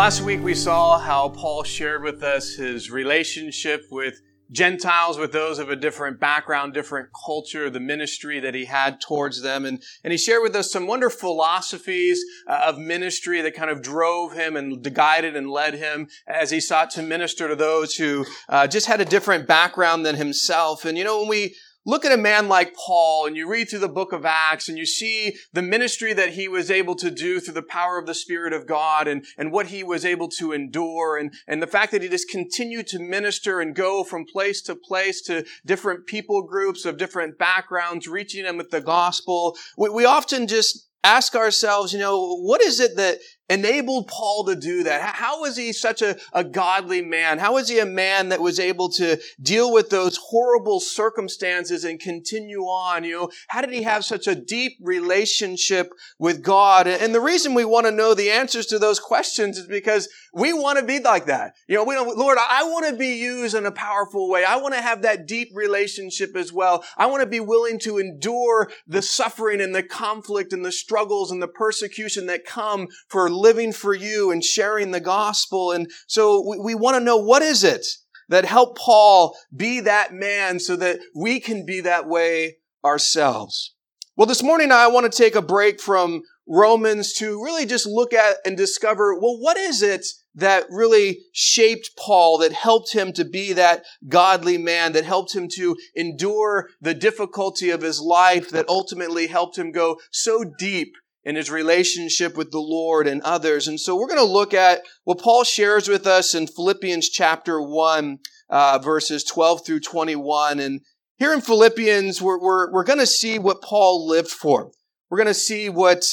Last week we saw how Paul shared with us his relationship with Gentiles, with those of a different background, different culture, the ministry that he had towards them. And, and he shared with us some wonderful philosophies uh, of ministry that kind of drove him and guided and led him as he sought to minister to those who uh, just had a different background than himself. And you know, when we look at a man like Paul and you read through the book of Acts and you see the ministry that he was able to do through the power of the Spirit of God and, and what he was able to endure and, and the fact that he just continued to minister and go from place to place to different people groups of different backgrounds, reaching them with the gospel. We, we often just ask ourselves, you know, what is it that enabled Paul to do that? How was he such a, a godly man? How was he a man that was able to deal with those horrible circumstances and continue on? You know, how did he have such a deep relationship with God? And the reason we want to know the answers to those questions is because we want to be like that. You know, we don't, Lord, I want to be used in a powerful way. I want to have that deep relationship as well. I want to be willing to endure the suffering and the conflict and the struggles and the persecution that come for living for you and sharing the gospel. And so we, we want to know what is it that helped Paul be that man so that we can be that way ourselves. Well, this morning I want to take a break from Romans to really just look at and discover, well, what is it that really shaped Paul, that helped him to be that godly man, that helped him to endure the difficulty of his life, that ultimately helped him go so deep in his relationship with the Lord and others. And so we're going to look at what Paul shares with us in Philippians chapter 1, uh, verses 12 through 21. And here in Philippians, we're, we're, we're going to see what Paul lived for. We're going to see what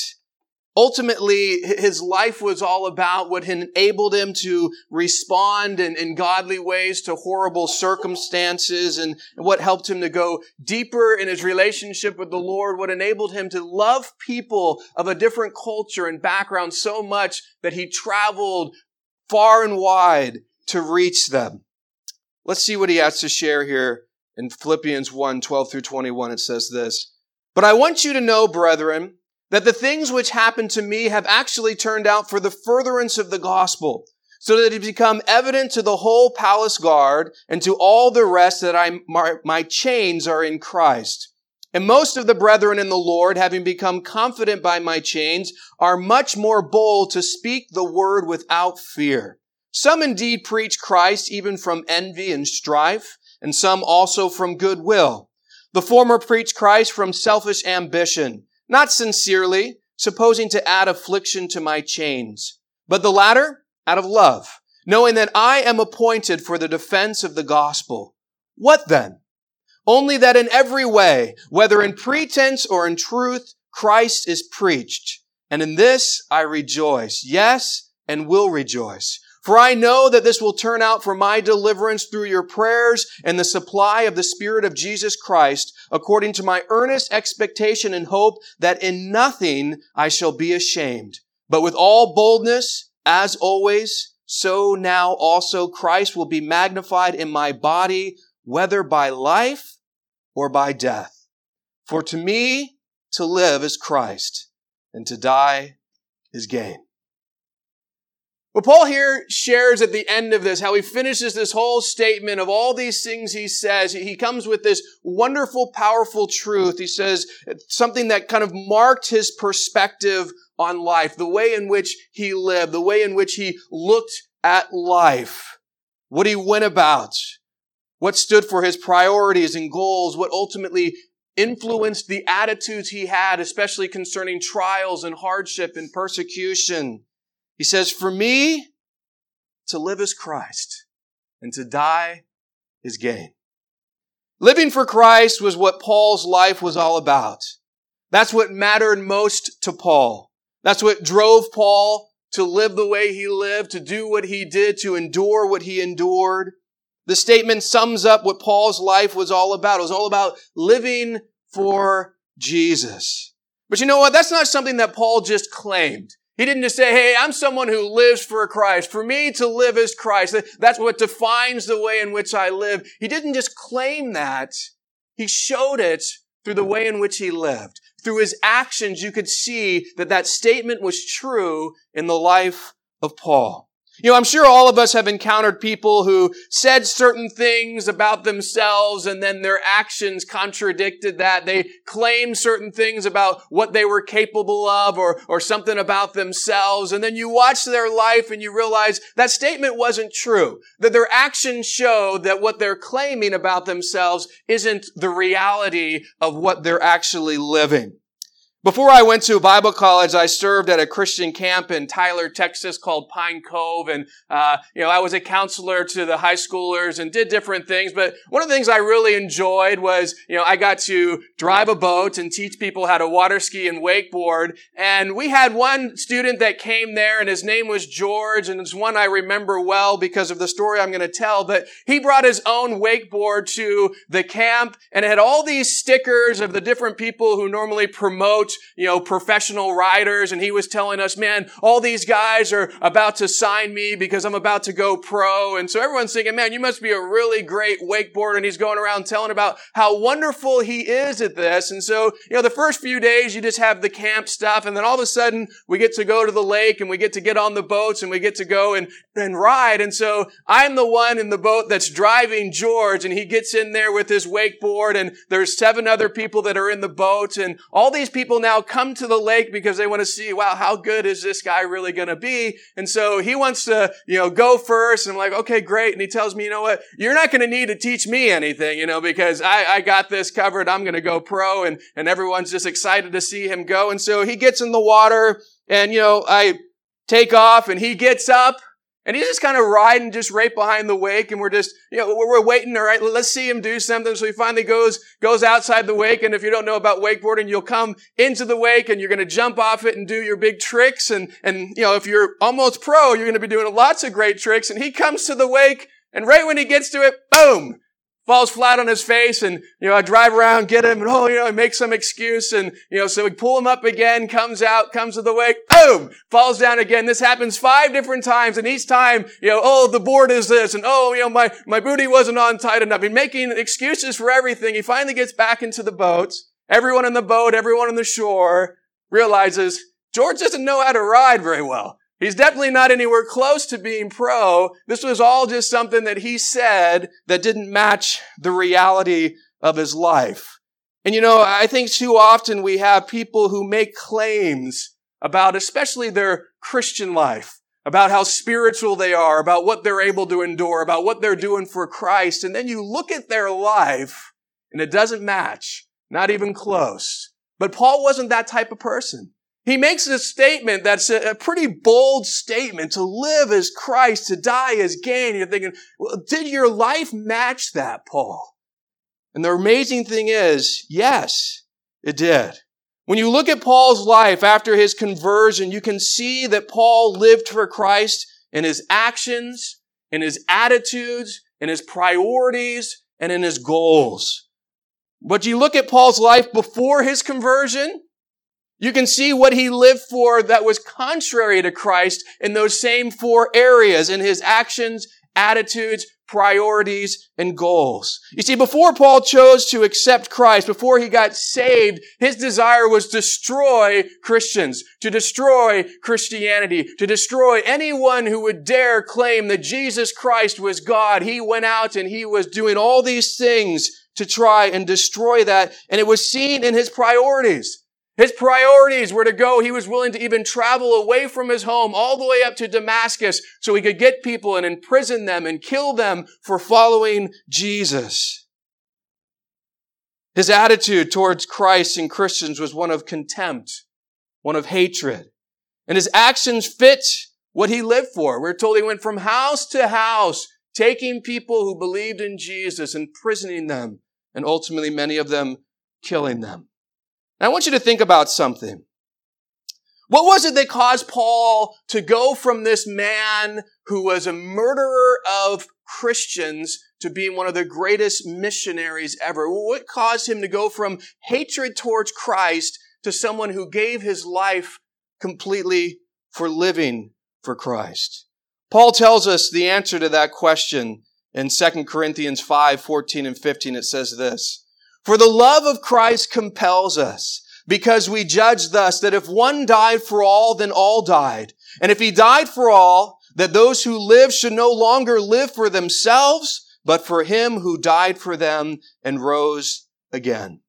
ultimately his life was all about, what enabled him to respond in, in godly ways to horrible circumstances and what helped him to go deeper in his relationship with the Lord, what enabled him to love people of a different culture and background so much that he traveled far and wide to reach them. Let's see what he has to share here in Philippians 1, 12 through 21. It says this, But I want you to know, brethren, that the things which happened to me have actually turned out for the furtherance of the gospel, so that it become evident to the whole palace guard and to all the rest that I, my, my chains are in Christ. And most of the brethren in the Lord, having become confident by my chains, are much more bold to speak the word without fear. Some indeed preach Christ even from envy and strife, and some also from goodwill. The former preach Christ from selfish ambition, not sincerely, supposing to add affliction to my chains, but the latter out of love, knowing that I am appointed for the defense of the gospel. What then? Only that in every way, whether in pretense or in truth, Christ is preached. And in this I rejoice. Yes, and will rejoice. For I know that this will turn out for my deliverance through your prayers and the supply of the Spirit of Jesus Christ, according to my earnest expectation and hope that in nothing I shall be ashamed, but with all boldness, as always, so now also Christ will be magnified in my body, whether by life or by death. For to me, to live is Christ, and to die is gain. Well, Paul here shares at the end of this how he finishes this whole statement of all these things he says. He comes with this wonderful, powerful truth. He says something that kind of marked his perspective on life, the way in which he lived, the way in which he looked at life, what he went about, what stood for his priorities and goals, what ultimately influenced the attitudes he had, especially concerning trials and hardship and persecution. He says, For me, to live is Christ, and to die is gain. Living for Christ was what Paul's life was all about. That's what mattered most to Paul. That's what drove Paul to live the way he lived, to do what he did, to endure what he endured. The statement sums up what Paul's life was all about. It was all about living for Jesus. But you know what? That's not something that Paul just claimed. He didn't just say, hey, I'm someone who lives for Christ. For me to live is Christ. That's what defines the way in which I live. He didn't just claim that. He showed it through the way in which he lived. Through his actions, you could see that that statement was true in the life of Paul. You know, I'm sure all of us have encountered people who said certain things about themselves and then their actions contradicted that. They claimed certain things about what they were capable of or, or something about themselves. And then you watch their life and you realize that statement wasn't true. That their actions show that what they're claiming about themselves isn't the reality of what they're actually living. Before I went to Bible college, I served at a Christian camp in Tyler, Texas called Pine Cove. And, uh, you know, I was a counselor to the high schoolers and did different things. But one of the things I really enjoyed was, you know, I got to drive a boat and teach people how to water ski and wakeboard. And we had one student that came there and his name was George. And it's one I remember well because of the story I'm going to tell. But he brought his own wakeboard to the camp and it had all these stickers of the different people who normally promote you know, professional riders and he was telling us, man, all these guys are about to sign me because I'm about to go pro. And so everyone's thinking, man, you must be a really great wakeboarder. And he's going around telling about how wonderful he is at this. And so, you know, the first few days you just have the camp stuff. And then all of a sudden we get to go to the lake and we get to get on the boats and we get to go and, and ride. And so I'm the one in the boat that's driving George and he gets in there with his wakeboard and there's seven other people that are in the boat and all these people now come to the lake because they want to see, wow, how good is this guy really going to be? And so he wants to, you know, go first. And I'm like, okay, great. And he tells me, you know what? You're not going to need to teach me anything, you know, because I, I got this covered. I'm going to go pro and, and everyone's just excited to see him go. And so he gets in the water and, you know, I take off and he gets up and he's just kind of riding just right behind the wake and we're just, you know, we're, waiting, all right, let's see him do something. So he finally goes, goes outside the wake. And if you don't know about wakeboarding, you'll come into the wake and you're going to jump off it and do your big tricks. And, and, you know, if you're almost pro, you're going to be doing lots of great tricks. And he comes to the wake and right when he gets to it, boom, falls flat on his face and, you know, I drive around, get him and, oh, you know, I make some excuse and, you know, so we pull him up again, comes out, comes to the wake, boom, falls down again. This happens five different times and each time, you know, oh, the board is this and, oh, you know, my, my booty wasn't on tight enough. He's making excuses for everything. He finally gets back into the boat. Everyone in the boat, everyone on the shore realizes George doesn't know how to ride very well. He's definitely not anywhere close to being pro. This was all just something that he said that didn't match the reality of his life. And you know, I think too often we have people who make claims about especially their Christian life, about how spiritual they are, about what they're able to endure, about what they're doing for Christ. And then you look at their life and it doesn't match, not even close. But Paul wasn't that type of person. He makes a statement that's a, pretty bold statement to live as Christ, to die as gain. You're thinking, well, did your life match that, Paul? And the amazing thing is, yes, it did. When you look at Paul's life after his conversion, you can see that Paul lived for Christ in his actions, in his attitudes, in his priorities, and in his goals. But you look at Paul's life before his conversion, you can see what he lived for that was contrary to Christ in those same four areas in his actions, attitudes, priorities, and goals. You see, before Paul chose to accept Christ, before he got saved, his desire was destroy Christians, to destroy Christianity, to destroy anyone who would dare claim that Jesus Christ was God. He went out and he was doing all these things to try and destroy that, and it was seen in his priorities. His priorities were to go. He was willing to even travel away from his home all the way up to Damascus so he could get people and imprison them and kill them for following Jesus. His attitude towards Christ and Christians was one of contempt, one of hatred. And his actions fit what he lived for. We're told he went from house to house, taking people who believed in Jesus, imprisoning them, and ultimately many of them killing them. I want you to think about something. What was it that caused Paul to go from this man who was a murderer of Christians to being one of the greatest missionaries ever? What caused him to go from hatred towards Christ to someone who gave his life completely for living for Christ? Paul tells us the answer to that question in 2 Corinthians 5, 14 and 15. It says this, For the love of Christ compels us because we judge thus that if one died for all, then all died. And if he died for all, that those who live should no longer live for themselves, but for him who died for them and rose again.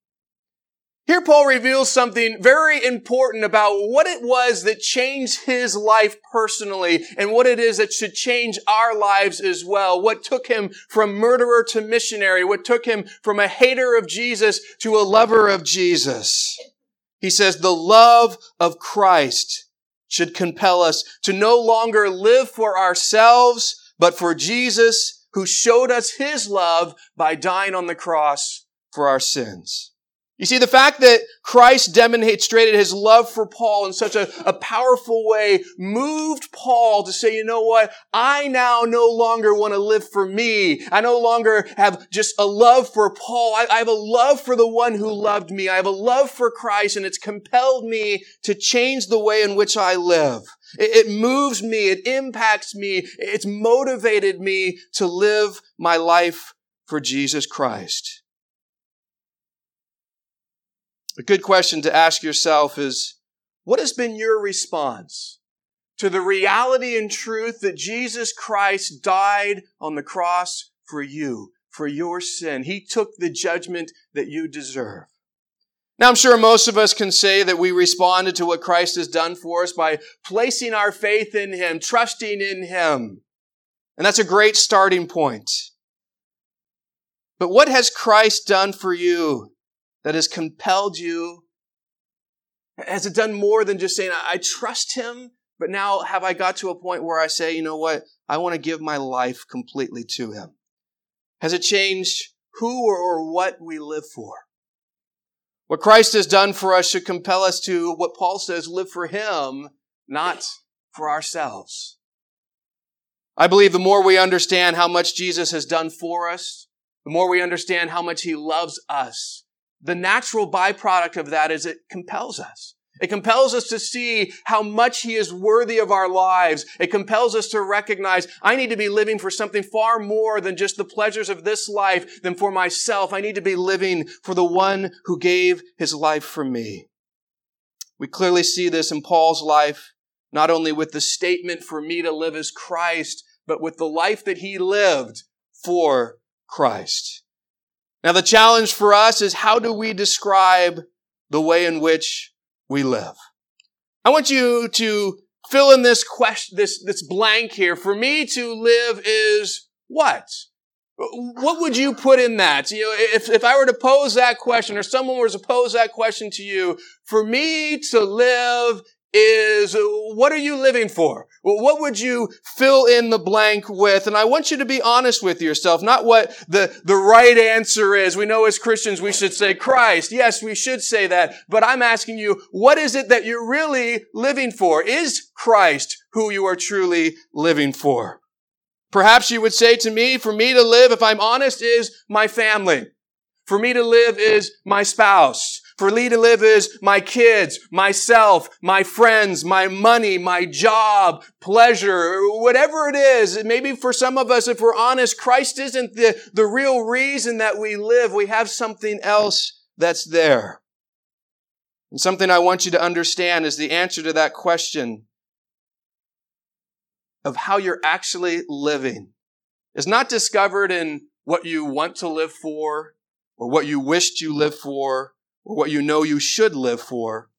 Here Paul reveals something very important about what it was that changed his life personally and what it is that should change our lives as well. What took him from murderer to missionary, what took him from a hater of Jesus to a lover of Jesus. He says the love of Christ should compel us to no longer live for ourselves, but for Jesus who showed us his love by dying on the cross for our sins. You see, the fact that Christ demonstrated his love for Paul in such a, a, powerful way moved Paul to say, you know what? I now no longer want to live for me. I no longer have just a love for Paul. I, I have a love for the one who loved me. I have a love for Christ and it's compelled me to change the way in which I live. It, it moves me. It impacts me. It's motivated me to live my life for Jesus Christ. A good question to ask yourself is, what has been your response to the reality and truth that Jesus Christ died on the cross for you, for your sin? He took the judgment that you deserve. Now, I'm sure most of us can say that we responded to what Christ has done for us by placing our faith in Him, trusting in Him. And that's a great starting point. But what has Christ done for you that has compelled you? Has it done more than just saying, I trust him, but now have I got to a point where I say, you know what? I want to give my life completely to him. Has it changed who or what we live for? What Christ has done for us should compel us to what Paul says, live for him, not for ourselves. I believe the more we understand how much Jesus has done for us, the more we understand how much he loves us, the natural byproduct of that is it compels us. It compels us to see how much He is worthy of our lives. It compels us to recognize I need to be living for something far more than just the pleasures of this life than for myself. I need to be living for the one who gave His life for me. We clearly see this in Paul's life, not only with the statement for me to live as Christ, but with the life that he lived for Christ. Now, the challenge for us is how do we describe the way in which we live? I want you to fill in this question, this, this blank here. For me to live is what? What would you put in that? You know, if, if I were to pose that question or someone were to pose that question to you, for me to live is uh, what are you living for? What would you fill in the blank with? And I want you to be honest with yourself, not what the, the right answer is. We know as Christians we should say Christ. Yes, we should say that. But I'm asking you, what is it that you're really living for? Is Christ who you are truly living for? Perhaps you would say to me, for me to live, if I'm honest, is my family. For me to live is my spouse. For me to live is my kids, myself, my friends, my money, my job, pleasure, whatever it is. Maybe for some of us, if we're honest, Christ isn't the, the real reason that we live. We have something else that's there. And something I want you to understand is the answer to that question of how you're actually living is not discovered in what you want to live for or what you wished you lived for or what you know you should live for.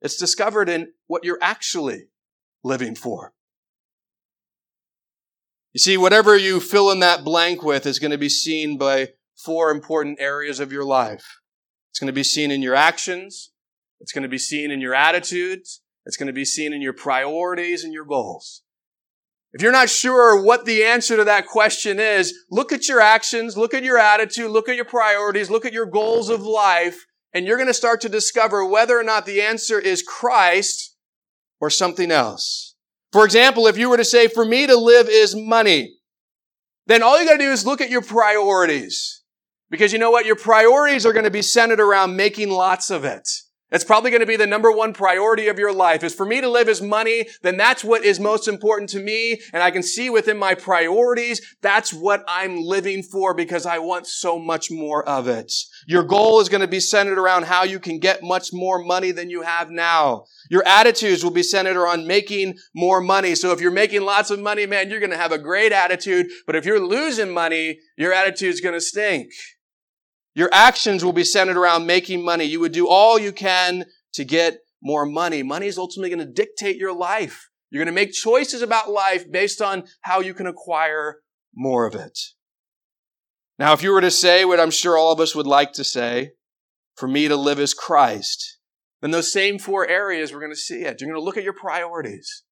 It's discovered in what you're actually living for. You see, whatever you fill in that blank with is going to be seen by four important areas of your life. It's going to be seen in your actions. It's going to be seen in your attitudes. It's going to be seen in your priorities and your goals. If you're not sure what the answer to that question is, look at your actions, look at your attitude, look at your priorities, look at your goals of life, and you're going to start to discover whether or not the answer is Christ or something else. For example, if you were to say, for me to live is money, then all you got to do is look at your priorities. Because you know what? Your priorities are going to be centered around making lots of it. That's probably going to be the number one priority of your life. Is for me to live as money, then that's what is most important to me. And I can see within my priorities, that's what I'm living for because I want so much more of it. Your goal is going to be centered around how you can get much more money than you have now. Your attitudes will be centered around making more money. So if you're making lots of money, man, you're going to have a great attitude. But if you're losing money, your attitude is going to stink. Your actions will be centered around making money. You would do all you can to get more money. Money is ultimately going to dictate your life. You're going to make choices about life based on how you can acquire more of it. Now, if you were to say what I'm sure all of us would like to say, for me to live as Christ, then those same four areas we're going to see it. You're going to look at your priorities.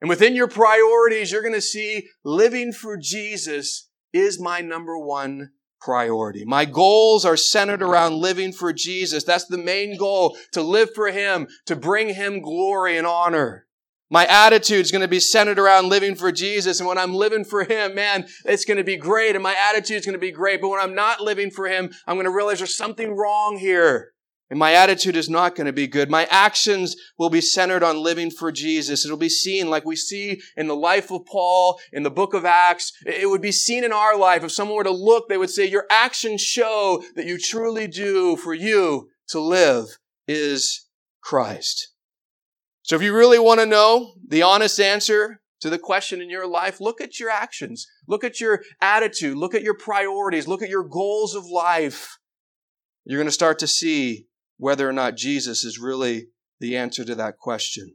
And within your priorities, you're going to see living for Jesus is my number one priority. My goals are centered around living for Jesus. That's the main goal, to live for Him, to bring Him glory and honor. My attitude is going to be centered around living for Jesus. And when I'm living for Him, man, it's going to be great. And my attitude is going to be great. But when I'm not living for Him, I'm going to realize there's something wrong here. And my attitude is not going to be good. My actions will be centered on living for Jesus. It'll be seen like we see in the life of Paul, in the book of Acts. It would be seen in our life. If someone were to look, they would say, your actions show that you truly do for you to live is Christ. So if you really want to know the honest answer to the question in your life, look at your actions. Look at your attitude. Look at your priorities. Look at your goals of life. You're going to start to see whether or not Jesus is really the answer to that question.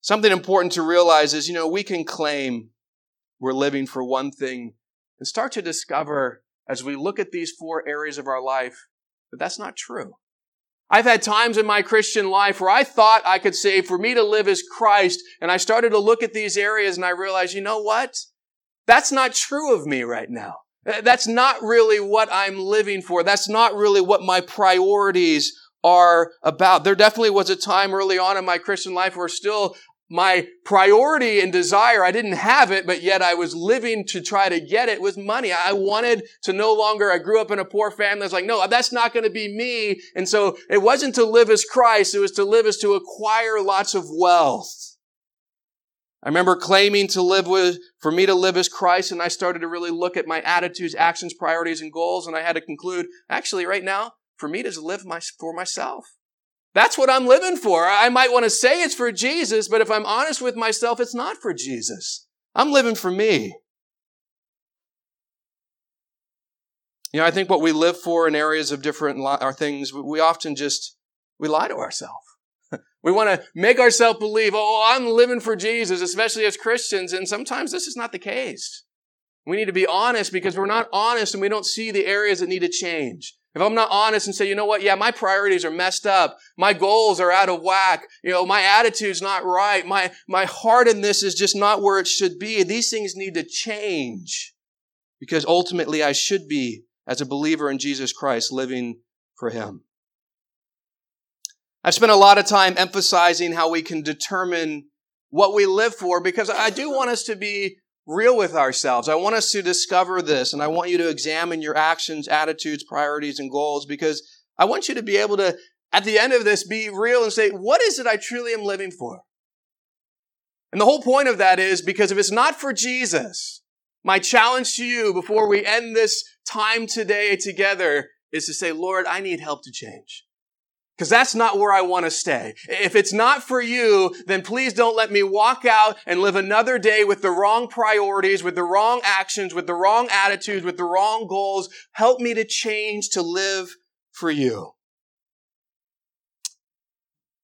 Something important to realize is, you know, we can claim we're living for one thing and start to discover as we look at these four areas of our life that that's not true. I've had times in my Christian life where I thought I could say, for me to live as Christ, and I started to look at these areas and I realized, you know what? That's not true of me right now. That's not really what I'm living for. That's not really what my priorities are about. There definitely was a time early on in my Christian life where still my priority and desire, I didn't have it, but yet I was living to try to get it was money. I wanted to no longer, I grew up in a poor family. I was like, no, that's not going to be me. And so it wasn't to live as Christ. It was to live as to acquire lots of wealth. I remember claiming to live with, for me to live as Christ, and I started to really look at my attitudes, actions, priorities, and goals, and I had to conclude, actually, right now, for me to live my, for myself. That's what I'm living for. I might want to say it's for Jesus, but if I'm honest with myself, it's not for Jesus. I'm living for me. You know, I think what we live for in areas of different li- are things we often just we lie to ourselves. We want to make ourselves believe, oh, I'm living for Jesus, especially as Christians. And sometimes this is not the case. We need to be honest because we're not honest and we don't see the areas that need to change. If I'm not honest and say, you know what? Yeah, my priorities are messed up. My goals are out of whack. You know, my attitude's not right. My, my heart in this is just not where it should be. These things need to change because ultimately I should be, as a believer in Jesus Christ, living for Him. I've spent a lot of time emphasizing how we can determine what we live for because I do want us to be real with ourselves. I want us to discover this and I want you to examine your actions, attitudes, priorities, and goals because I want you to be able to, at the end of this, be real and say, what is it I truly am living for? And the whole point of that is because if it's not for Jesus, my challenge to you before we end this time today together is to say, Lord, I need help to change. Because that's not where I want to stay. If it's not for you, then please don't let me walk out and live another day with the wrong priorities, with the wrong actions, with the wrong attitudes, with the wrong goals. Help me to change to live for you.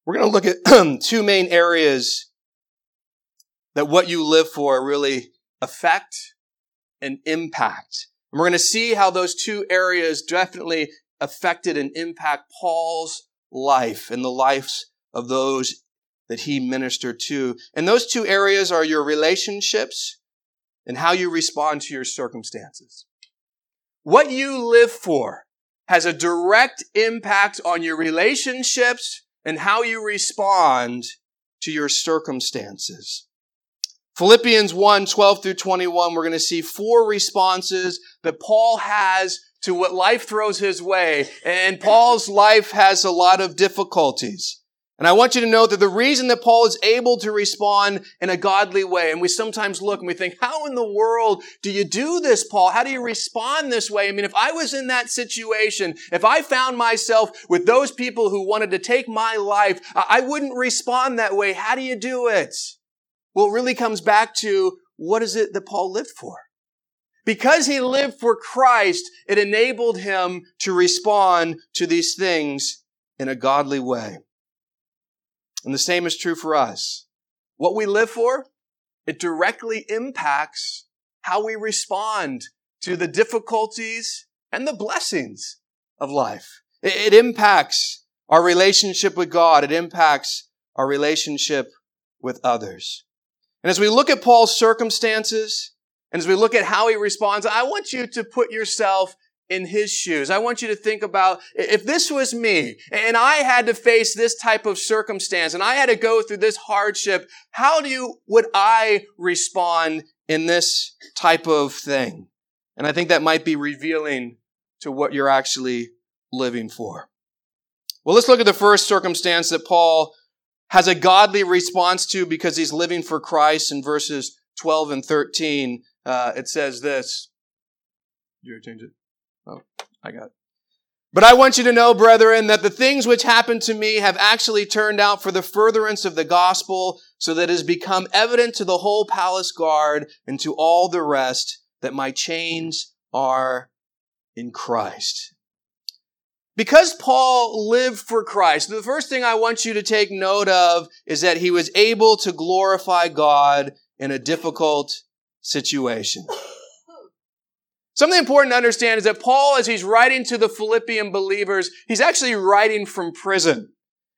We're going to look at two main areas that what you live for really affect and impact And we're going to see how those two areas definitely affected and impact Paul's life and the lives of those that he ministered to. And those two areas are your relationships and how you respond to your circumstances. What you live for has a direct impact on your relationships and how you respond to your circumstances. Philippians 1, 12 through 21, we're going to see four responses that Paul has to what life throws his way. And Paul's life has a lot of difficulties. And I want you to know that the reason that Paul is able to respond in a godly way, and we sometimes look and we think, how in the world do you do this, Paul? How do you respond this way? I mean, if I was in that situation, if I found myself with those people who wanted to take my life, I wouldn't respond that way. How do you do it? Well, it really comes back to what is it that Paul lived for? Because he lived for Christ, it enabled him to respond to these things in a godly way. And the same is true for us. What we live for, it directly impacts how we respond to the difficulties and the blessings of life. It, impacts our relationship with God. It impacts our relationship with others. And as we look at Paul's circumstances, and as we look at how he responds, I want you to put yourself in his shoes. I want you to think about if this was me and I had to face this type of circumstance and I had to go through this hardship, how do you, would I respond in this type of thing? And I think that might be revealing to what you're actually living for. Well, let's look at the first circumstance that Paul has a godly response to because he's living for Christ in verses 12 and 13. Uh, it says this. Did you change it? Oh, I got it. But I want you to know, brethren, that the things which happened to me have actually turned out for the furtherance of the gospel, so that it has become evident to the whole palace guard and to all the rest that my chains are in Christ. Because Paul lived for Christ, the first thing I want you to take note of is that he was able to glorify God in a difficult situation. Something important to understand is that Paul, as he's writing to the Philippian believers, he's actually writing from prison.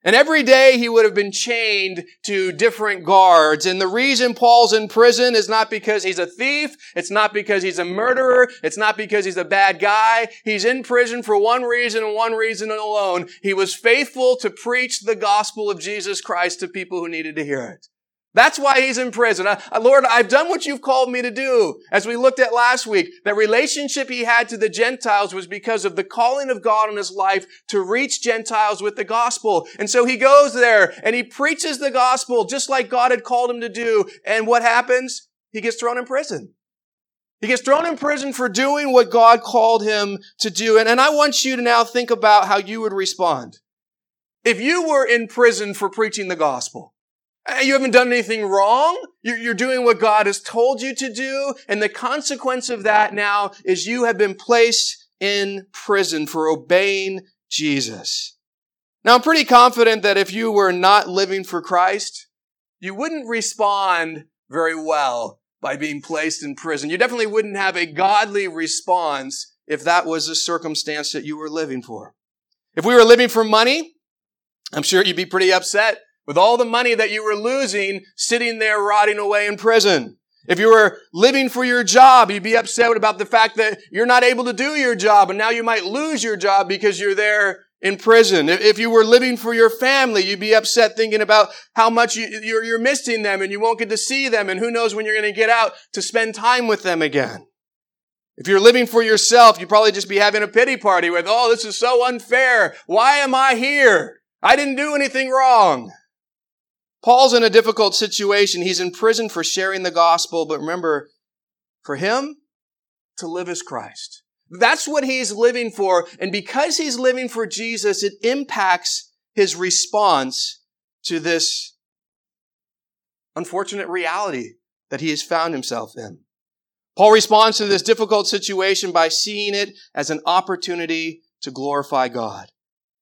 And every day he would have been chained to different guards. And the reason Paul's in prison is not because he's a thief. It's not because he's a murderer. It's not because he's a bad guy. He's in prison for one reason and one reason alone. He was faithful to preach the gospel of Jesus Christ to people who needed to hear it. That's why he's in prison. I, Lord, I've done what you've called me to do. As we looked at last week, that relationship he had to the Gentiles was because of the calling of God in his life to reach Gentiles with the gospel. And so he goes there and he preaches the gospel just like God had called him to do. And what happens? He gets thrown in prison. He gets thrown in prison for doing what God called him to do. And, and I want you to now think about how you would respond. If you were in prison for preaching the gospel, Uh, you haven't done anything wrong. You're doing what God has told you to do. And the consequence of that now is you have been placed in prison for obeying Jesus. Now, I'm pretty confident that if you were not living for Christ, you wouldn't respond very well by being placed in prison. You definitely wouldn't have a godly response if that was the circumstance that you were living for. If we were living for money, I'm sure you'd be pretty upset with all the money that you were losing sitting there rotting away in prison. If you were living for your job, you'd be upset about the fact that you're not able to do your job and now you might lose your job because you're there in prison. If you were living for your family, you'd be upset thinking about how much you, you're missing them and you won't get to see them and who knows when you're going to get out to spend time with them again. If you're living for yourself, you'd probably just be having a pity party with, oh, this is so unfair. Why am I here? I didn't do anything wrong. Paul's in a difficult situation. He's in prison for sharing the gospel, but remember, for him, to live as Christ. That's what he's living for. And because he's living for Jesus, it impacts his response to this unfortunate reality that he has found himself in. Paul responds to this difficult situation by seeing it as an opportunity to glorify God.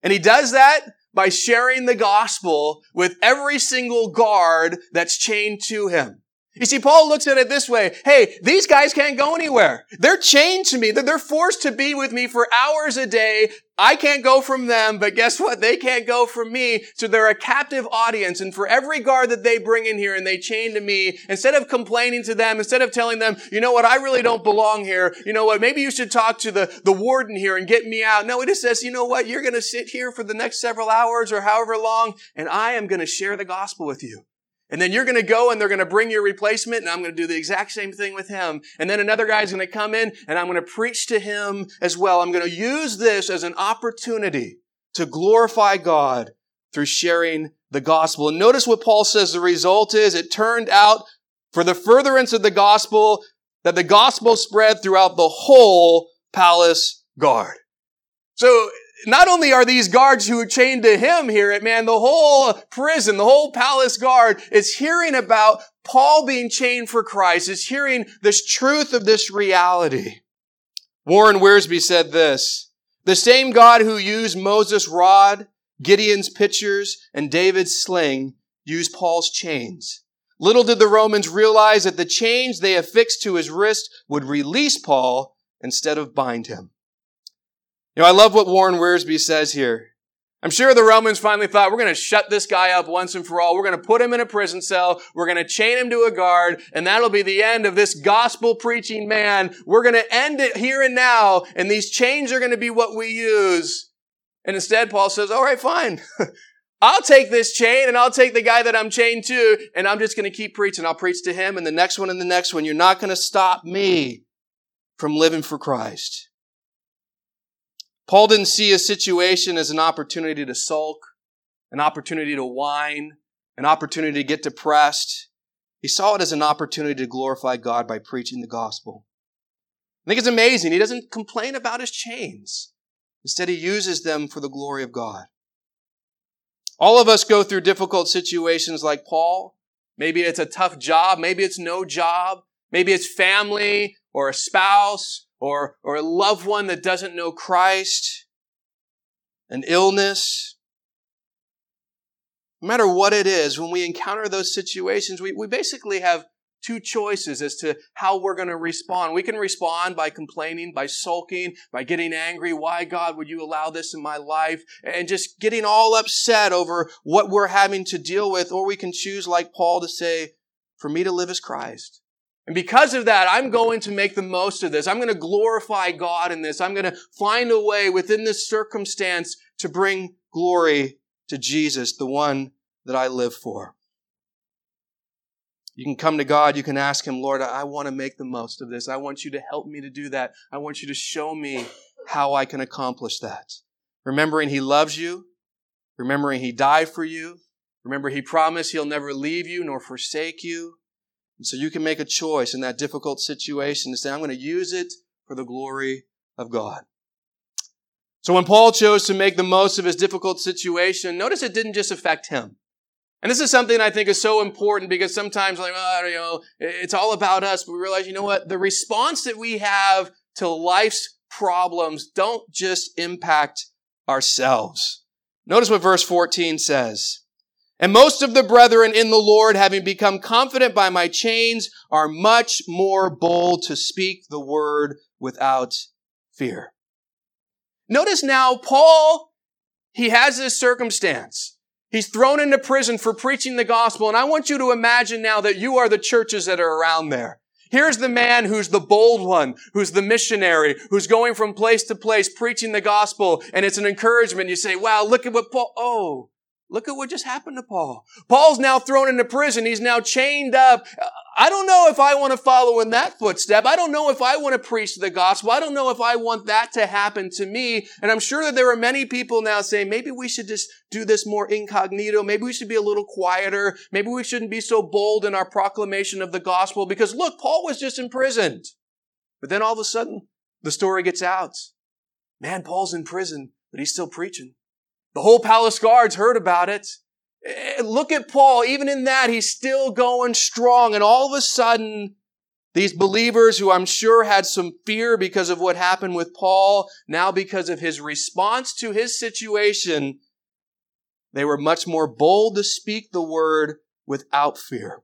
And he does that by sharing the gospel with every single guard that's chained to him. You see, Paul looks at it this way. Hey, these guys can't go anywhere. They're chained to me. They're forced to be with me for hours a day. I can't go from them, but guess what? They can't go from me. So they're a captive audience. And for every guard that they bring in here and they chain to me, instead of complaining to them, instead of telling them, you know what? I really don't belong here. You know what? Maybe you should talk to the, the warden here and get me out. No, it just says, you know what? You're going to sit here for the next several hours or however long, and I am going to share the gospel with you. And then you're going to go and they're going to bring your replacement and I'm going to do the exact same thing with him. And then another guy's going to come in and I'm going to preach to him as well. I'm going to use this as an opportunity to glorify God through sharing the gospel. And notice what Paul says the result is. It turned out for the furtherance of the gospel that the gospel spread throughout the whole palace guard. So not only are these guards who are chained to him here at man, the whole prison, the whole palace guard is hearing about Paul being chained for Christ, is hearing this truth of this reality. Warren Wiersbe said this, the same God who used Moses' rod, Gideon's pitchers, and David's sling used Paul's chains. Little did the Romans realize that the chains they affixed to his wrist would release Paul instead of bind him. You know, I love what Warren Wiersbe says here. I'm sure the Romans finally thought, we're going to shut this guy up once and for all. We're going to put him in a prison cell. We're going to chain him to a guard, and that'll be the end of this gospel preaching man. We're going to end it here and now, and these chains are going to be what we use. And instead, Paul says, all right, fine. I'll take this chain and I'll take the guy that I'm chained to, and I'm just going to keep preaching. I'll preach to him and the next one and the next one. You're not going to stop me from living for Christ. Paul didn't see a situation as an opportunity to sulk, an opportunity to whine, an opportunity to get depressed. He saw it as an opportunity to glorify God by preaching the gospel. I think it's amazing. He doesn't complain about his chains. Instead, he uses them for the glory of God. All of us go through difficult situations like Paul. Maybe it's a tough job. Maybe it's no job. Maybe it's family or a spouse or, or a loved one that doesn't know Christ, an illness. No matter what it is, when we encounter those situations, we, we basically have two choices as to how we're going to respond. We can respond by complaining, by sulking, by getting angry. Why, God, would you allow this in my life? And just getting all upset over what we're having to deal with. Or we can choose, like Paul, to say, for me to live as Christ. And because of that, I'm going to make the most of this. I'm going to glorify God in this. I'm going to find a way within this circumstance to bring glory to Jesus, the one that I live for. You can come to God, you can ask Him, Lord, I want to make the most of this. I want you to help me to do that. I want you to show me how I can accomplish that. Remembering He loves you, remembering He died for you, remember He promised He'll never leave you nor forsake you. And so you can make a choice in that difficult situation to say, I'm going to use it for the glory of God. So when Paul chose to make the most of his difficult situation, notice it didn't just affect him. And this is something I think is so important because sometimes, like, oh, you know, it's all about us, but we realize, you know what? The response that we have to life's problems don't just impact ourselves. Notice what verse 14 says. And most of the brethren in the Lord, having become confident by my chains, are much more bold to speak the word without fear. Notice now, Paul, he has this circumstance. He's thrown into prison for preaching the gospel. And I want you to imagine now that you are the churches that are around there. Here's the man who's the bold one, who's the missionary, who's going from place to place preaching the gospel. And it's an encouragement. You say, wow, look at what Paul, oh, Look at what just happened to Paul. Paul's now thrown into prison. He's now chained up. I don't know if I want to follow in that footstep. I don't know if I want to preach the gospel. I don't know if I want that to happen to me. And I'm sure that there are many people now saying, maybe we should just do this more incognito. Maybe we should be a little quieter. Maybe we shouldn't be so bold in our proclamation of the gospel because look, Paul was just imprisoned. But then all of a sudden, the story gets out. Man, Paul's in prison, but he's still preaching. The whole palace guards heard about it. Eh, look at Paul. Even in that, he's still going strong. And all of a sudden, these believers who I'm sure had some fear because of what happened with Paul, now because of his response to his situation, they were much more bold to speak the word without fear.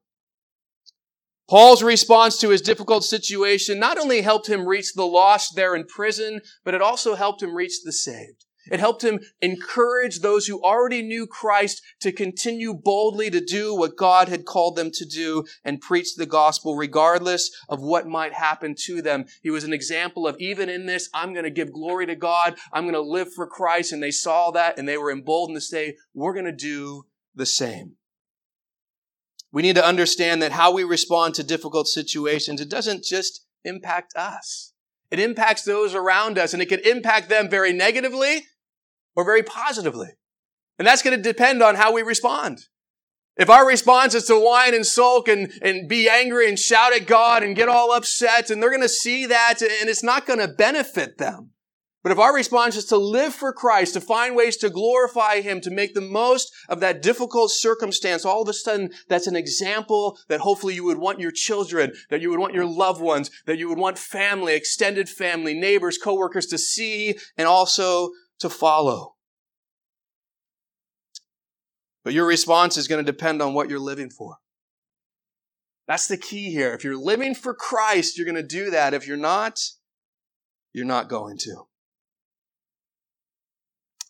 Paul's response to his difficult situation not only helped him reach the lost there in prison, but it also helped him reach the saved. It helped him encourage those who already knew Christ to continue boldly to do what God had called them to do and preach the gospel regardless of what might happen to them. He was an example of even in this, I'm going to give glory to God. I'm going to live for Christ. And they saw that and they were emboldened to say, we're going to do the same. We need to understand that how we respond to difficult situations, it doesn't just impact us. It impacts those around us and it can impact them very negatively or very positively. And that's going to depend on how we respond. If our response is to whine and sulk and, and be angry and shout at God and get all upset, and they're going to see that and it's not going to benefit them. But if our response is to live for Christ, to find ways to glorify Him, to make the most of that difficult circumstance, all of a sudden that's an example that hopefully you would want your children, that you would want your loved ones, that you would want family, extended family, neighbors, coworkers to see and also to follow. But your response is going to depend on what you're living for. That's the key here. If you're living for Christ, you're going to do that. If you're not, you're not going to.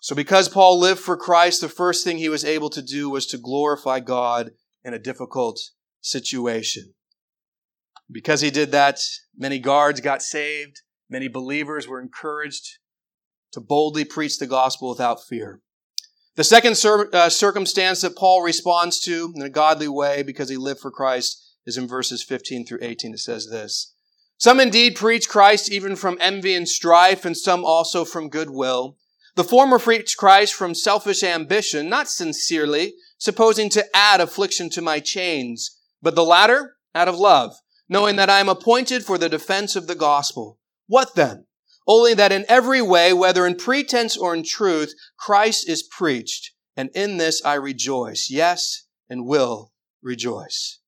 So because Paul lived for Christ, the first thing he was able to do was to glorify God in a difficult situation. Because he did that, many guards got saved, many believers were encouraged to boldly preach the gospel without fear. The second cir- uh, circumstance that Paul responds to in a godly way because he lived for Christ is in verses 15 through 18. It says this. Some indeed preach Christ even from envy and strife, and some also from goodwill. The former preach Christ from selfish ambition, not sincerely, supposing to add affliction to my chains, but the latter out of love, knowing that I am appointed for the defense of the gospel. What then? Only that in every way, whether in pretense or in truth, Christ is preached, and in this I rejoice, yes, and will rejoice.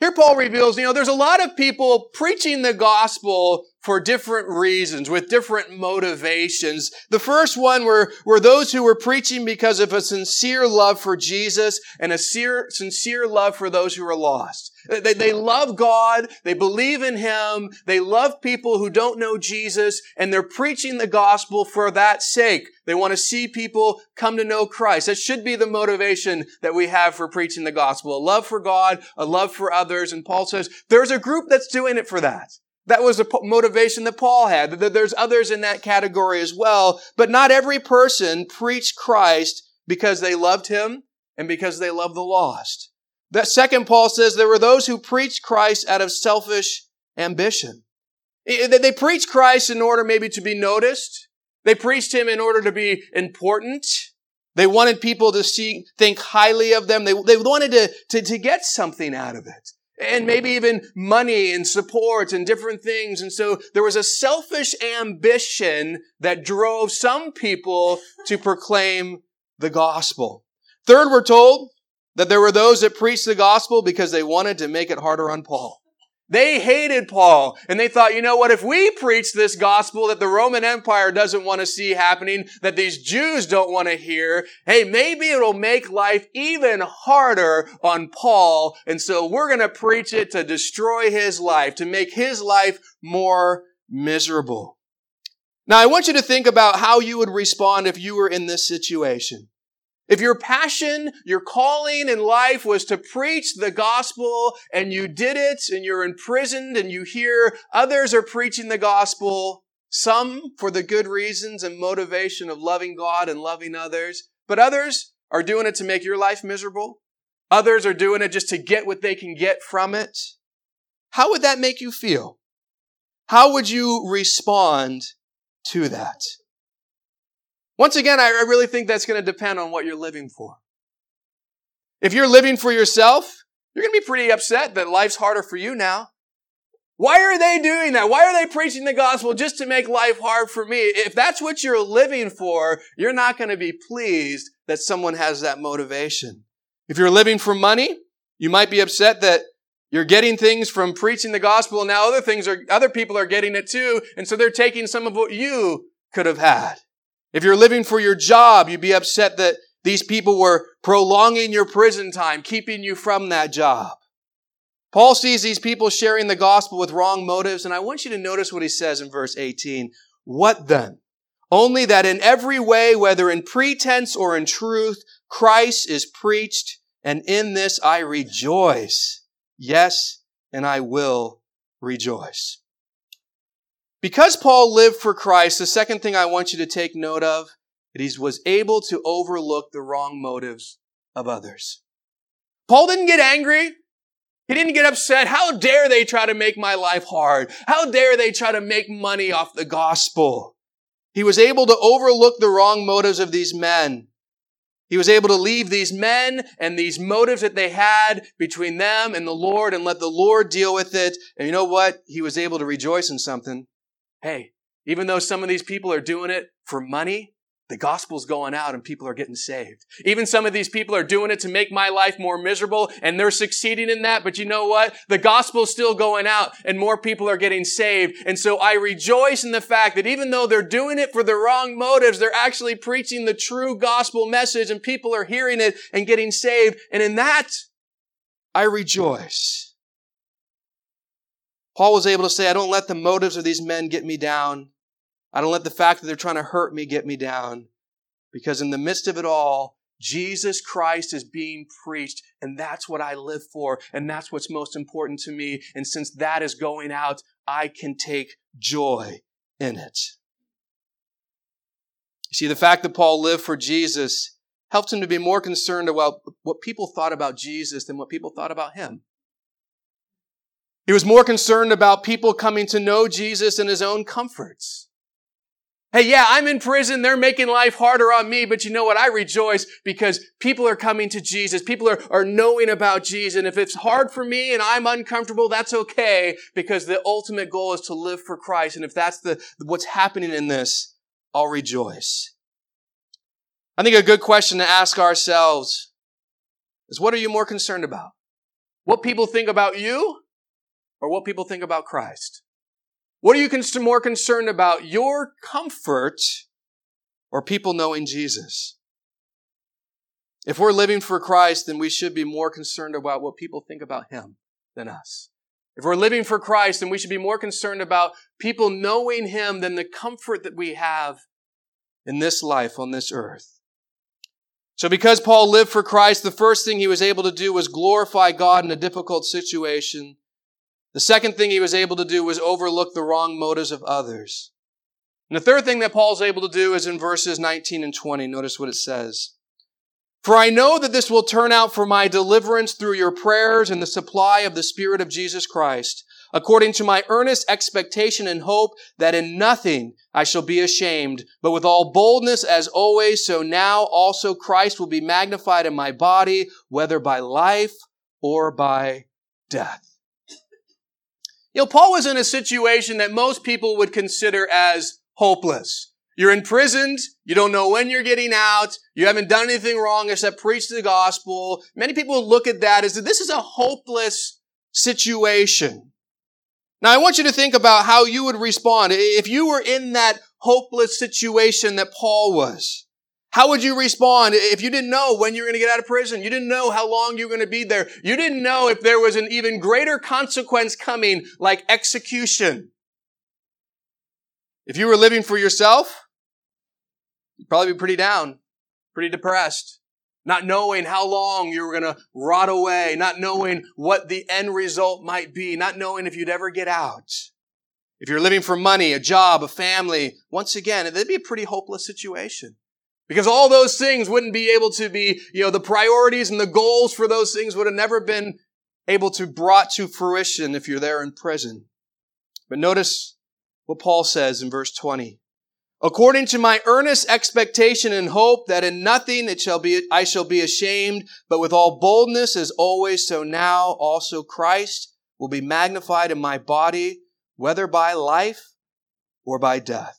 Here Paul reveals, you know, there's a lot of people preaching the gospel for different reasons, with different motivations. The first one were, were those who were preaching because of a sincere love for Jesus and a sincere, sincere love for those who are lost. They, they love God. They believe in Him. They love people who don't know Jesus and they're preaching the gospel for that sake. They want to see people come to know Christ. That should be the motivation that we have for preaching the gospel. A love for God, a love for others. And Paul says there's a group that's doing it for that. That was the motivation that Paul had. There's others in that category as well. But not every person preached Christ because they loved Him and because they loved the lost. That second, Paul says there were those who preached Christ out of selfish ambition. They preached Christ in order maybe to be noticed. They preached him in order to be important. They wanted people to see, think highly of them. They, they wanted to, to, to get something out of it. And maybe even money and support and different things. And so there was a selfish ambition that drove some people to proclaim the gospel. Third, we're told that there were those that preached the gospel because they wanted to make it harder on Paul. They hated Paul and they thought, you know what, if we preach this gospel that the Roman Empire doesn't want to see happening, that these Jews don't want to hear, hey, maybe it'll make life even harder on Paul. And so we're going to preach it to destroy his life, to make his life more miserable. Now I want you to think about how you would respond if you were in this situation. If your passion, your calling in life was to preach the gospel and you did it and you're imprisoned and you hear others are preaching the gospel, some for the good reasons and motivation of loving God and loving others, but others are doing it to make your life miserable. Others are doing it just to get what they can get from it. How would that make you feel? How would you respond to that? Once again, I really think that's going to depend on what you're living for. If you're living for yourself, you're going to be pretty upset that life's harder for you now. Why are they doing that? Why are they preaching the gospel just to make life hard for me? If that's what you're living for, you're not going to be pleased that someone has that motivation. If you're living for money, you might be upset that you're getting things from preaching the gospel and now other things are, other people are getting it too. And so they're taking some of what you could have had. If you're living for your job, you'd be upset that these people were prolonging your prison time, keeping you from that job. Paul sees these people sharing the gospel with wrong motives, and I want you to notice what he says in verse 18. What then? Only that in every way, whether in pretense or in truth, Christ is preached, and in this I rejoice. Yes, and I will rejoice. Because Paul lived for Christ, the second thing I want you to take note of, that he was able to overlook the wrong motives of others. Paul didn't get angry. He didn't get upset. How dare they try to make my life hard? How dare they try to make money off the gospel? He was able to overlook the wrong motives of these men. He was able to leave these men and these motives that they had between them and the Lord and let the Lord deal with it. And you know what? He was able to rejoice in something. Hey, even though some of these people are doing it for money, the gospel's going out and people are getting saved. Even some of these people are doing it to make my life more miserable and they're succeeding in that. But you know what? The gospel's still going out and more people are getting saved. And so I rejoice in the fact that even though they're doing it for the wrong motives, they're actually preaching the true gospel message and people are hearing it and getting saved. And in that, I rejoice. Paul was able to say, I don't let the motives of these men get me down. I don't let the fact that they're trying to hurt me get me down. Because in the midst of it all, Jesus Christ is being preached, and that's what I live for, and that's what's most important to me. And since that is going out, I can take joy in it. You see, the fact that Paul lived for Jesus helped him to be more concerned about what people thought about Jesus than what people thought about him. He was more concerned about people coming to know Jesus and his own comforts. Hey, yeah, I'm in prison. They're making life harder on me. But you know what? I rejoice because people are coming to Jesus. People are, are knowing about Jesus. And if it's hard for me and I'm uncomfortable, that's okay because the ultimate goal is to live for Christ. And if that's the, what's happening in this, I'll rejoice. I think a good question to ask ourselves is what are you more concerned about? What people think about you or what people think about Christ? What are you more concerned about? Your comfort or people knowing Jesus? If we're living for Christ, then we should be more concerned about what people think about Him than us. If we're living for Christ, then we should be more concerned about people knowing Him than the comfort that we have in this life on this earth. So because Paul lived for Christ, the first thing he was able to do was glorify God in a difficult situation. The second thing he was able to do was overlook the wrong motives of others. And the third thing that Paul's able to do is in verses 19 and 20. Notice what it says. For I know that this will turn out for my deliverance through your prayers and the supply of the Spirit of Jesus Christ, according to my earnest expectation and hope that in nothing I shall be ashamed, but with all boldness as always, so now also Christ will be magnified in my body, whether by life or by death. You know, Paul was in a situation that most people would consider as hopeless. You're imprisoned. You don't know when you're getting out. You haven't done anything wrong except preach the gospel. Many people look at that as that this is a hopeless situation. Now, I want you to think about how you would respond if you were in that hopeless situation that Paul was. How would you respond if you didn't know when you were going to get out of prison? You didn't know how long you were going to be there. You didn't know if there was an even greater consequence coming, like execution. If you were living for yourself, you'd probably be pretty down, pretty depressed, not knowing how long you were going to rot away, not knowing what the end result might be, not knowing if you'd ever get out. If you're living for money, a job, a family, once again, it'd be a pretty hopeless situation. Because all those things wouldn't be able to be, you know, the priorities and the goals for those things would have never been able to brought to fruition if you're there in prison. But notice what Paul says in verse 20. According to my earnest expectation and hope that in nothing it shall be, I shall be ashamed, but with all boldness as always, so now also Christ will be magnified in my body, whether by life or by death.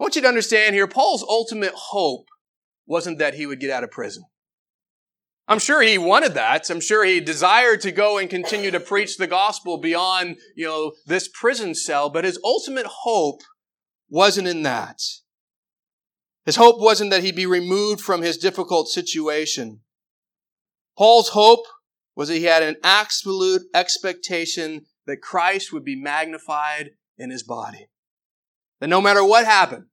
I want you to understand here, Paul's ultimate hope wasn't that he would get out of prison. I'm sure he wanted that. I'm sure he desired to go and continue to preach the gospel beyond, you know, this prison cell, but his ultimate hope wasn't in that. His hope wasn't that he'd be removed from his difficult situation. Paul's hope was that he had an absolute expectation that Christ would be magnified in his body. That no matter what happened,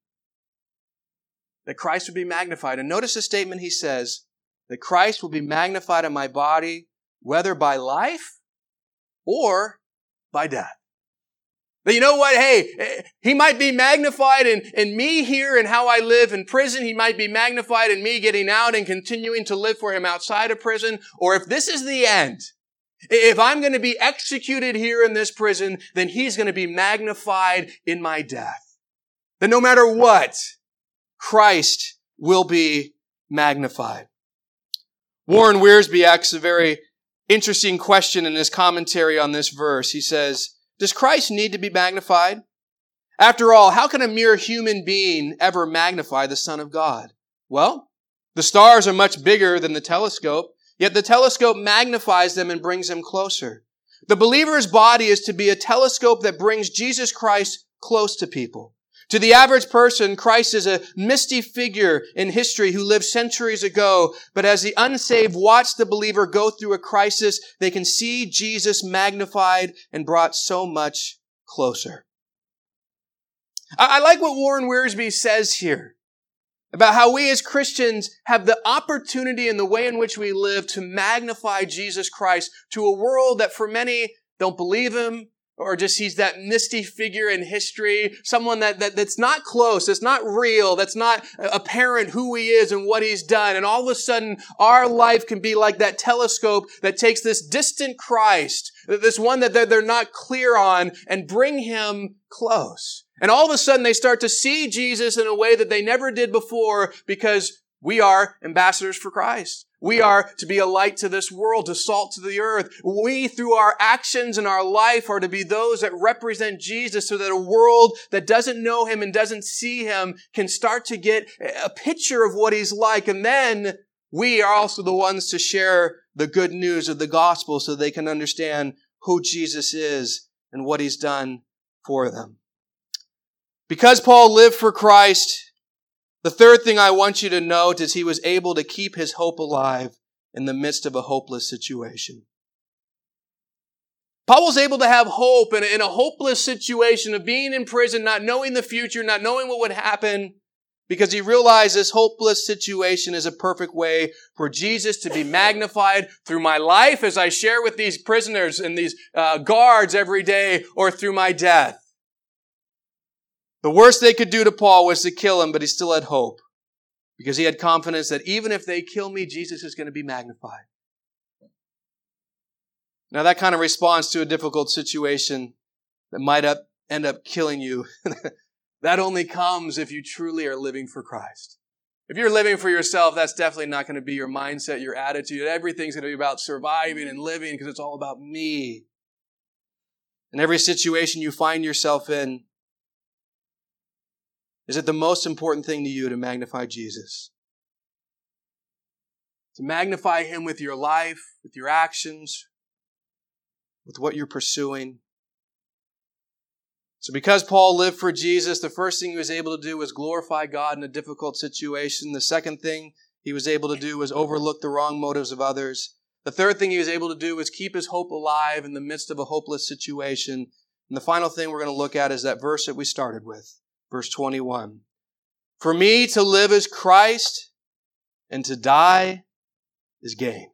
that Christ would be magnified. And notice the statement he says, that Christ will be magnified in my body, whether by life or by death. But you know what? Hey, he might be magnified in, in me here and how I live in prison. He might be magnified in me getting out and continuing to live for him outside of prison. Or if this is the end, if I'm going to be executed here in this prison, then he's going to be magnified in my death. That no matter what, Christ will be magnified. Warren Wiersbe asks a very interesting question in his commentary on this verse. He says, does Christ need to be magnified? After all, how can a mere human being ever magnify the Son of God? Well, the stars are much bigger than the telescope, yet the telescope magnifies them and brings them closer. The believer's body is to be a telescope that brings Jesus Christ close to people. To the average person, Christ is a misty figure in history who lived centuries ago, but as the unsaved watch the believer go through a crisis, they can see Jesus magnified and brought so much closer. I, like what Warren Wiersbe says here about how we as Christians have the opportunity in the way in which we live to magnify Jesus Christ to a world that for many don't believe him, or just he's that misty figure in history, someone that, that, that's not close, that's not real, that's not apparent who he is and what he's done. And all of a sudden, our life can be like that telescope that takes this distant Christ, this one that they're not clear on, and bring him close. And all of a sudden, they start to see Jesus in a way that they never did before because we are ambassadors for Christ. We are to be a light to this world, to salt to the earth. We, through our actions and our life, are to be those that represent Jesus so that a world that doesn't know him and doesn't see him can start to get a picture of what he's like. And then we are also the ones to share the good news of the gospel so they can understand who Jesus is and what he's done for them. Because Paul lived for Christ, the third thing I want you to note is he was able to keep his hope alive in the midst of a hopeless situation. Paul was able to have hope in a, in a hopeless situation of being in prison, not knowing the future, not knowing what would happen, because he realized this hopeless situation is a perfect way for Jesus to be magnified through my life as I share with these prisoners and these uh, guards every day or through my death. The worst they could do to Paul was to kill him, but he still had hope because he had confidence that even if they kill me, Jesus is going to be magnified. Now, that kind of response to a difficult situation that might up, end up killing you, that only comes if you truly are living for Christ. If you're living for yourself, that's definitely not going to be your mindset, your attitude. Everything's going to be about surviving and living because it's all about me. In every situation you find yourself in, is it the most important thing to you to magnify Jesus? To magnify Him with your life, with your actions, with what you're pursuing. So, because Paul lived for Jesus, the first thing he was able to do was glorify God in a difficult situation. The second thing he was able to do was overlook the wrong motives of others. The third thing he was able to do was keep his hope alive in the midst of a hopeless situation. And the final thing we're going to look at is that verse that we started with. Verse 21. For me to live is Christ and to die is gain.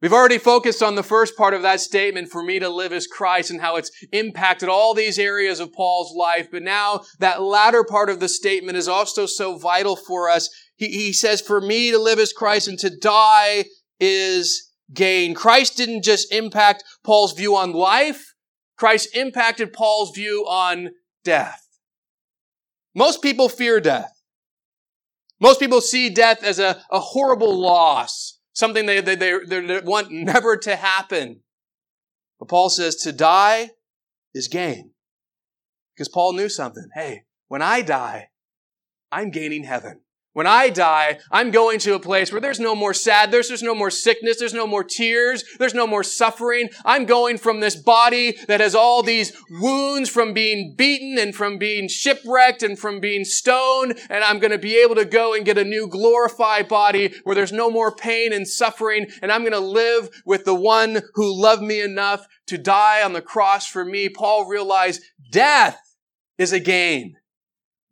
We've already focused on the first part of that statement, for me to live as Christ and how it's impacted all these areas of Paul's life. But now that latter part of the statement is also so vital for us. He, he says, for me to live as Christ and to die is gain. Christ didn't just impact Paul's view on life. Christ impacted Paul's view on death. Most people fear death. Most people see death as a, a horrible loss, something they, they, they, they want never to happen. But Paul says to die is gain. Because Paul knew something. Hey, when I die, I'm gaining heaven. When I die, I'm going to a place where there's no more sadness, there's no more sickness, there's no more tears, there's no more suffering. I'm going from this body that has all these wounds from being beaten and from being shipwrecked and from being stoned, and I'm going to be able to go and get a new glorified body where there's no more pain and suffering, and I'm going to live with the one who loved me enough to die on the cross for me. Paul realized death is a gain.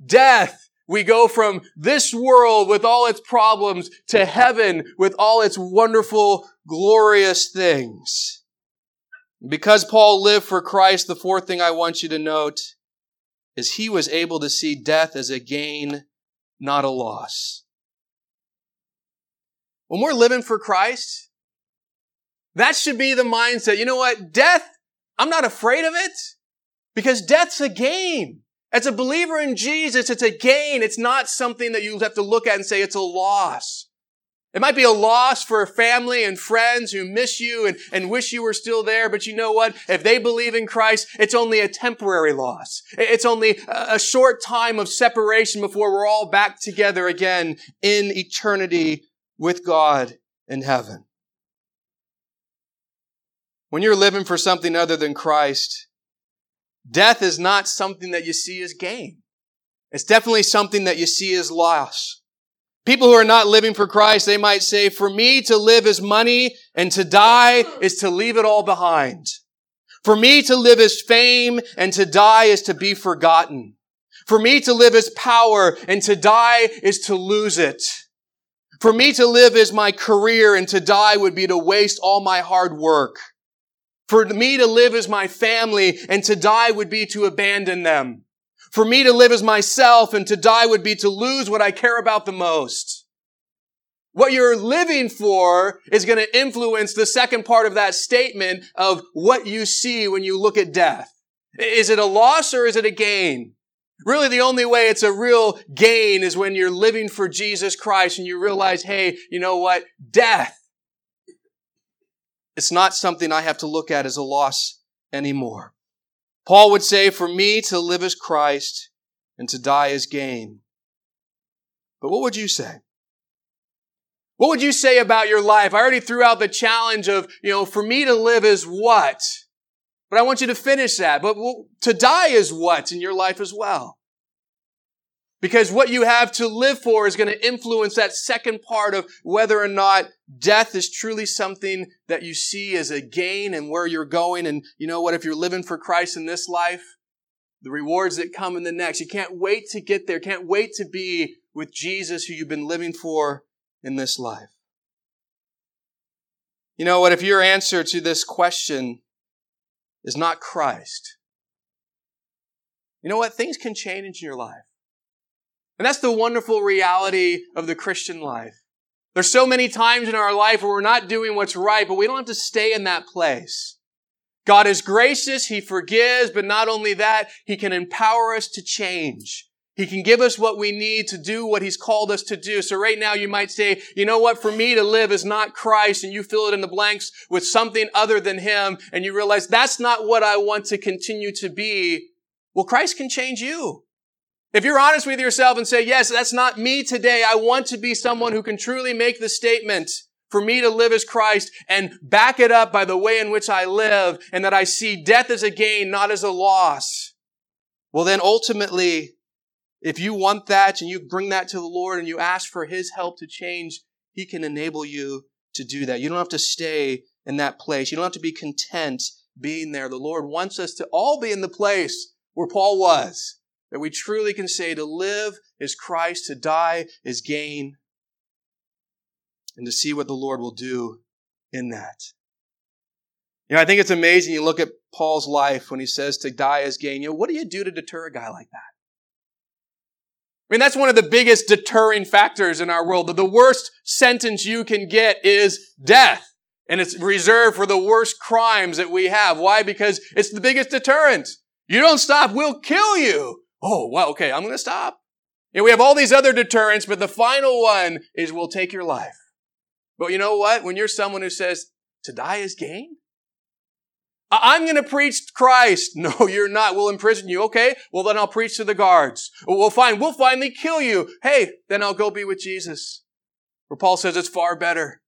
Death we go from this world with all its problems to heaven with all its wonderful, glorious things. Because Paul lived for Christ, the fourth thing I want you to note is he was able to see death as a gain, not a loss. When we're living for Christ, that should be the mindset. You know what? Death, I'm not afraid of it because death's a gain. As a believer in Jesus, it's a gain. It's not something that you have to look at and say it's a loss. It might be a loss for a family and friends who miss you and, and wish you were still there, but you know what? If they believe in Christ, it's only a temporary loss. It's only a short time of separation before we're all back together again in eternity with God in heaven. When you're living for something other than Christ, Death is not something that you see as gain. It's definitely something that you see as loss. People who are not living for Christ, they might say, for me to live is money and to die is to leave it all behind. For me to live is fame and to die is to be forgotten. For me to live is power and to die is to lose it. For me to live is my career and to die would be to waste all my hard work. For me to live as my family and to die would be to abandon them. For me to live as myself and to die would be to lose what I care about the most. What you're living for is going to influence the second part of that statement of what you see when you look at death. Is it a loss or is it a gain? Really, the only way it's a real gain is when you're living for Jesus Christ and you realize, hey, you know what? Death it's not something I have to look at as a loss anymore. Paul would say, for me to live as Christ and to die as gain. But what would you say? What would you say about your life? I already threw out the challenge of, you know, for me to live is what? But I want you to finish that. But to die is what in your life as well? Because what you have to live for is going to influence that second part of whether or not death is truly something that you see as a gain and where you're going. And you know what? If you're living for Christ in this life, the rewards that come in the next, you can't wait to get there, can't wait to be with Jesus who you've been living for in this life. You know what? If your answer to this question is not Christ, you know what? Things can change in your life. And that's the wonderful reality of the Christian life. There's so many times in our life where we're not doing what's right, but we don't have to stay in that place. God is gracious, He forgives, but not only that, He can empower us to change. He can give us what we need to do what He's called us to do. So right now you might say, you know what, for me to live is not Christ, and you fill it in the blanks with something other than Him, and you realize that's not what I want to continue to be. Well, Christ can change you. If you're honest with yourself and say, yes, that's not me today. I want to be someone who can truly make the statement for me to live as Christ and back it up by the way in which I live and that I see death as a gain, not as a loss. Well, then ultimately, if you want that and you bring that to the Lord and you ask for His help to change, He can enable you to do that. You don't have to stay in that place. You don't have to be content being there. The Lord wants us to all be in the place where Paul was that we truly can say to live is Christ, to die is gain, and to see what the Lord will do in that. You know, I think it's amazing. You look at Paul's life when he says to die is gain. You know, what do you do to deter a guy like that? I mean, that's one of the biggest deterring factors in our world. The worst sentence you can get is death. And it's reserved for the worst crimes that we have. Why? Because it's the biggest deterrent. You don't stop, we'll kill you oh, well, okay, I'm going to stop. Know, we have all these other deterrents, but the final one is we'll take your life. But you know what? When you're someone who says to die is gain, I'm going to preach Christ. No, you're not. We'll imprison you. Okay. Well, then I'll preach to the guards. We'll find, We'll finally kill you. Hey, then I'll go be with Jesus. Where Paul says it's far better.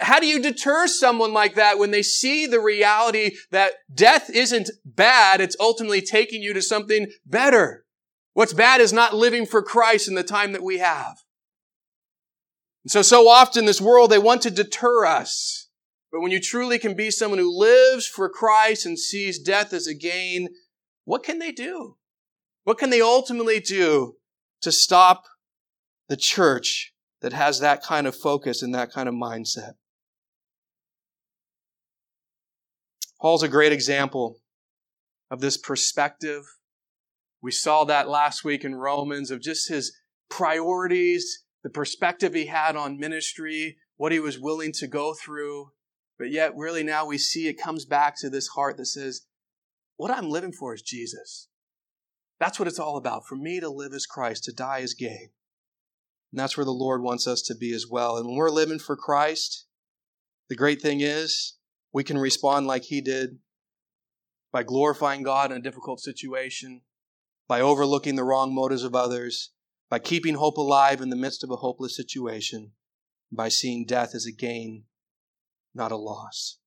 How do you deter someone like that when they see the reality that death isn't bad? It's ultimately taking you to something better. What's bad is not living for Christ in the time that we have. And so, so often this world, they want to deter us. But when you truly can be someone who lives for Christ and sees death as a gain, what can they do? What can they ultimately do to stop the church that has that kind of focus and that kind of mindset? Paul's a great example of this perspective. We saw that last week in Romans of just his priorities, the perspective he had on ministry, what he was willing to go through. But yet, really, now we see it comes back to this heart that says, What I'm living for is Jesus. That's what it's all about. For me to live as Christ, to die as gain. And that's where the Lord wants us to be as well. And when we're living for Christ, the great thing is, we can respond like he did by glorifying God in a difficult situation, by overlooking the wrong motives of others, by keeping hope alive in the midst of a hopeless situation, by seeing death as a gain, not a loss.